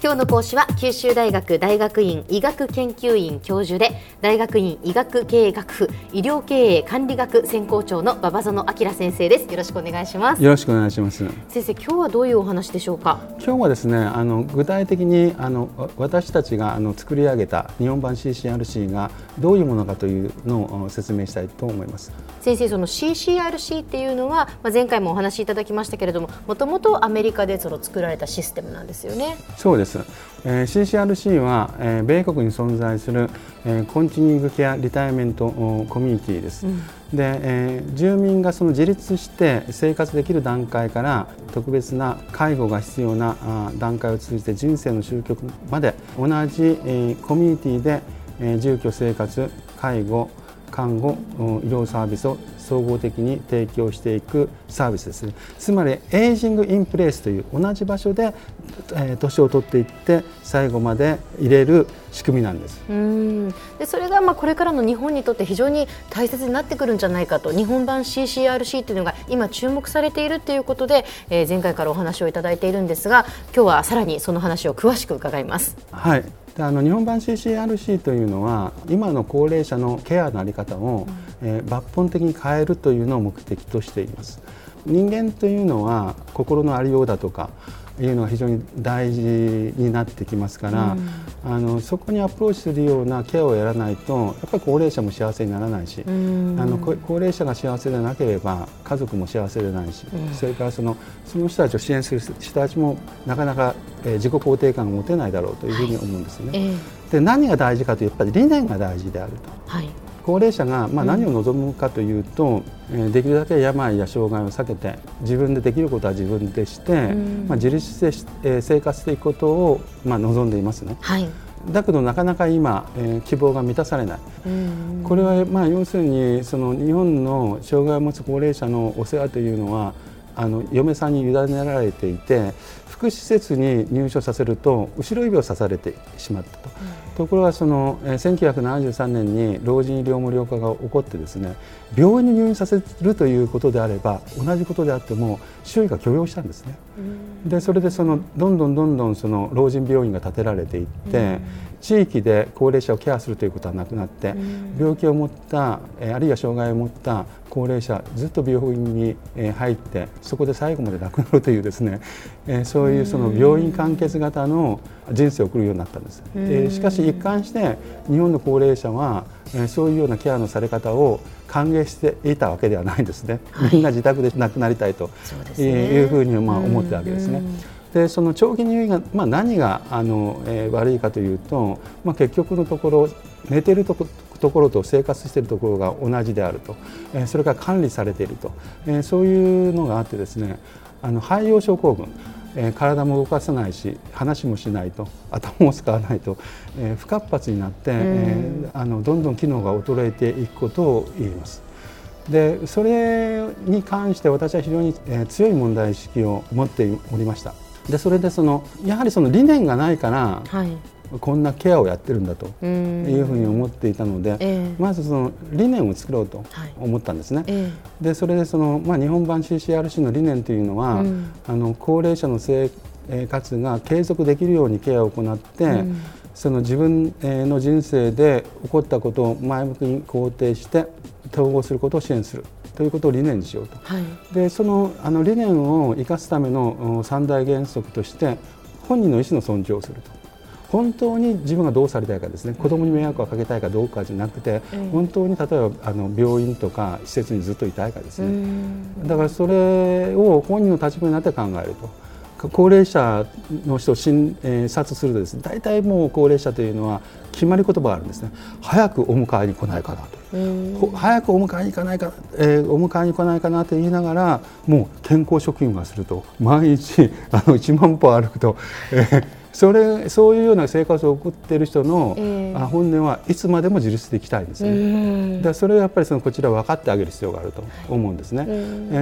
今日の講師は九州大学大学院医学研究院教授で大学院医学経営学部医療経営管理学専攻長の馬場園明先生です。よろしくお願いします。よろしくお願いします。先生今日はどういうお話でしょうか？今日はですねあの具体的にあの私たちがあの作り上げた日本版 CCRC がどういうものかというのを説明したいと思います。先生その CCRC っていうのは、まあ、前回もお話しいただきましたけれどももともとアメリカでその作られたシステムなんですよね。そうです、えー、CCRC は、えー、米国に存在する、えー、コンチニングケアリタイメントコミュニティです、うん、で、えー、住民がその自立して生活できる段階から特別な介護が必要なあ段階を通じて人生の終局まで同じ、えー、コミュニティで、えー、住居生活介護看護医療サービスを総合的に提供していくサービスですね。つまり aging in place という同じ場所で、えー、年を取っていって最後まで入れる仕組みなんです。うん。でそれがまあこれからの日本にとって非常に大切になってくるんじゃないかと。日本版 CCRC というのが今注目されているということで、えー、前回からお話をいただいているんですが今日はさらにその話を詳しく伺います。はいであの日本版 CCRC というのは今の高齢者のケアの在り方を、うん、えー、抜本的に変えるというのを目的としています。人間というのは心のありようだとかいうのが非常に大事になってきますから、うん、あのそこにアプローチするようなケアをやらないとやっぱり高齢者も幸せにならないし、うん、あの高齢者が幸せでなければ家族も幸せでないし、うん、それからそのその人たちを支援する人たちもなかなか、えー、自己肯定感が持てないだろうというふうに思うんですね。はいえ。ー、で何が大事かというとやっぱり理念が大事であると。はい高齢者がまあ何を望むかというと、うん、できるだけ病や障害を避けて自分でできることは自分でして、うん、まあ、自立して生活していくことをまあ望んでいますね。はい。だけどなかなか今、えー、希望が満たされない、これはまあ要するにその日本の障害を持つ高齢者のお世話というのはあの嫁さんに委ねられていて福祉施設に入所させると後ろ指を刺されてしまったと、うん、ところがその、えー、1973年に老人医療無料化が起こってですね病院に入院させるということであれば同じことであっても周囲が許容したんですね。うん、でそれでそのどんどんどんどんその老人病院が建てられていって、うん。地域で高齢者をケアするということはなくなって、病気を持ったあるいは障害を持った高齢者ずっと病院に入ってそこで最後まで亡くなるというですねそういうその病院完結型の人生を送るようになったんです。しかし一貫して日本の高齢者はそういうようなケアのされ方を歓迎していたわけではないんですね、みんな自宅で亡くなりたいというふうにまあ思ったわけですね。でその長期入院が、まあ、何があの、えー、悪いかというと、まあ、結局のところ寝てるとこところと生活しているところが同じであると、えー、それから管理されていると、えー、そういうのがあってですねあの肺葉症候群えー、体も動かさないし話もしないと 頭も使わないと、えー、不活発になって、えー、あのどんどん機能が衰えていくことを言います。でそれに関して私は非常に、えー、強い問題意識を持っておりました。でそれでそのやはりその理念がないから、はい、こんなケアをやってるんだというふうに思っていたので、えー、まずその理念を作ろうと思ったんですね。はいえ。ー、でそれでその、まあ、日本版 CCRC の理念というのは、うん、あの高齢者の生活が継続できるようにケアを行って、うん、その自分の人生で起こったことを前向きに肯定して統合することを支援する。ということを理念にしようと、はい、でそのあの理念を生かすための三大原則として本人の意思の尊重をすると本当に自分がどうされたいかですね。子供に迷惑をかけたいかどうかじゃなくて、本当に例えばあの病院とか施設にずっといたいかですね。だからそれを本人の立場になって考えると。高齢者の人を診察するとですね大体もう高齢者というのは決まり言葉があるんですね。早くお迎えに来ないかなと。早くお迎えに行かないか、えー、お迎えに来ないかなと言いながらもう健康職員がすると。毎日あの1万歩歩くと、えー、それそういうような生活を送っている人の、えー、本音はいつまでも自立でいきたいんですね。だそれをやっぱりそのこちら分かってあげる必要があると思うんですね。え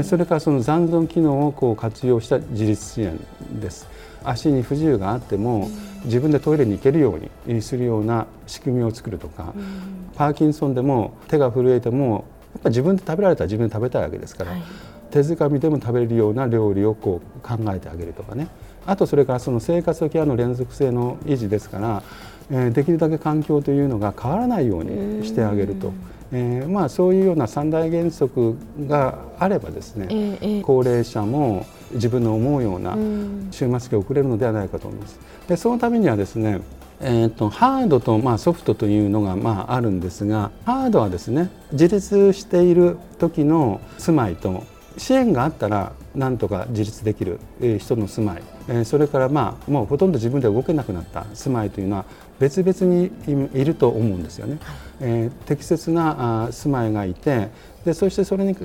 ー、それからその残存機能をこう活用した自立支援です。足に不自由があっても自分でトイレに行けるようにするような仕組みを作るとか、パーキンソンでも手が震えてもやっぱ自分で食べられたら自分で食べたいわけですから。はい手手づかみでも食べれるような料理をこう考えてあげるとかねあとそれからその生活とケアの連続性の維持ですから、えー、できるだけ環境というのが変わらないようにしてあげると。えーまあ、そういうような三大原則があればですね、えー、高齢者も自分の思うような終末期を送れるのではないかと思います。でそのためにはですねえーと、ハードと、まあ、ソフトというのが、まあ、あるんですがハードはですね自立している時の住まいと支援があったらなんとか自立できる人の住まい、えー、それからまあもうほとんど自分で動けなくなった住まいというのは別々にいると思うんですよね。えー、適切な住まいがいてでそしてそれに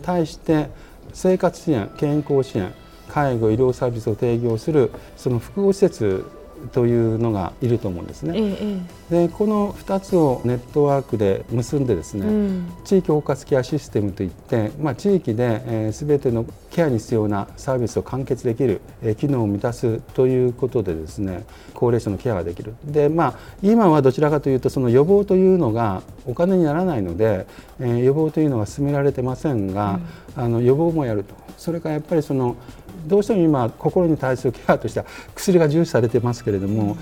対して生活支援健康支援介護医療サービスを提供するその複合施設というのがいると思うんですね。ええ、でこの2つをネットワークで結んでですね、うん、地域包括ケアシステムといって、まあ、地域で、えー、全てのケアに必要なサービスを完結できる、えー、機能を満たすということでですね高齢者のケアができる。でまあ今はどちらかというとその予防というのがお金にならないので、えー、予防というのは進められてませんが、うん、あの予防もやると。それからやっぱりそのどうしても今心に対するケアとしては薬が重視されてますけれども、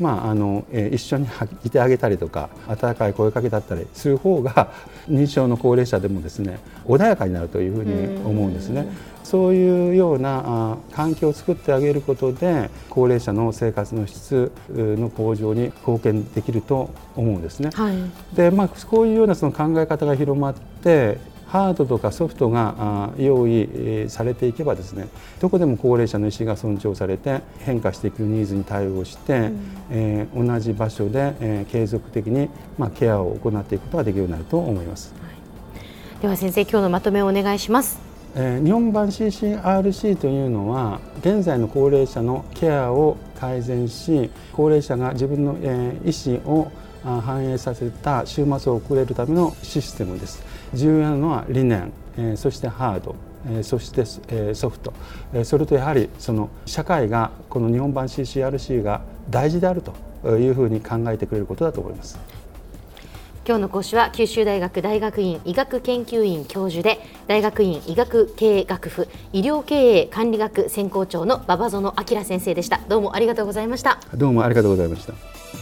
まあ、あのえ一緒にいてあげたりとか温かい声かけだったりする方が 認知症の高齢者でもですね穏やかになるというふうに思うんですね。そういうようなあ環境を作ってあげることで高齢者の生活の質の向上に貢献できると思うんですね。はい、でまあ、こういうようなその考え方が広まってハードとかソフトが用意されていけばですねどこでも高齢者の意思が尊重されて変化していくニーズに対応して、うん、えー、同じ場所で、えー、継続的に、まあ、ケアを行っていくことができるようになると思います。はい、では先生今日のまとめをお願いします。えー、日本版 CCRC というのは現在の高齢者のケアを改善し高齢者が自分の、えー、意思を反映させた終末を送れるためのシステムです。重要なのは理念、えそしてハードそしてソフト。それとやはりその社会がこの日本版 CCRC が大事であるというふうに考えてくれることだと思います。今日の講師は九州大学大学院医学研究院教授で大学院医学経営学部医療経営管理学専攻長の馬場園明先生でした。どうもありがとうございました。どうもありがとうございました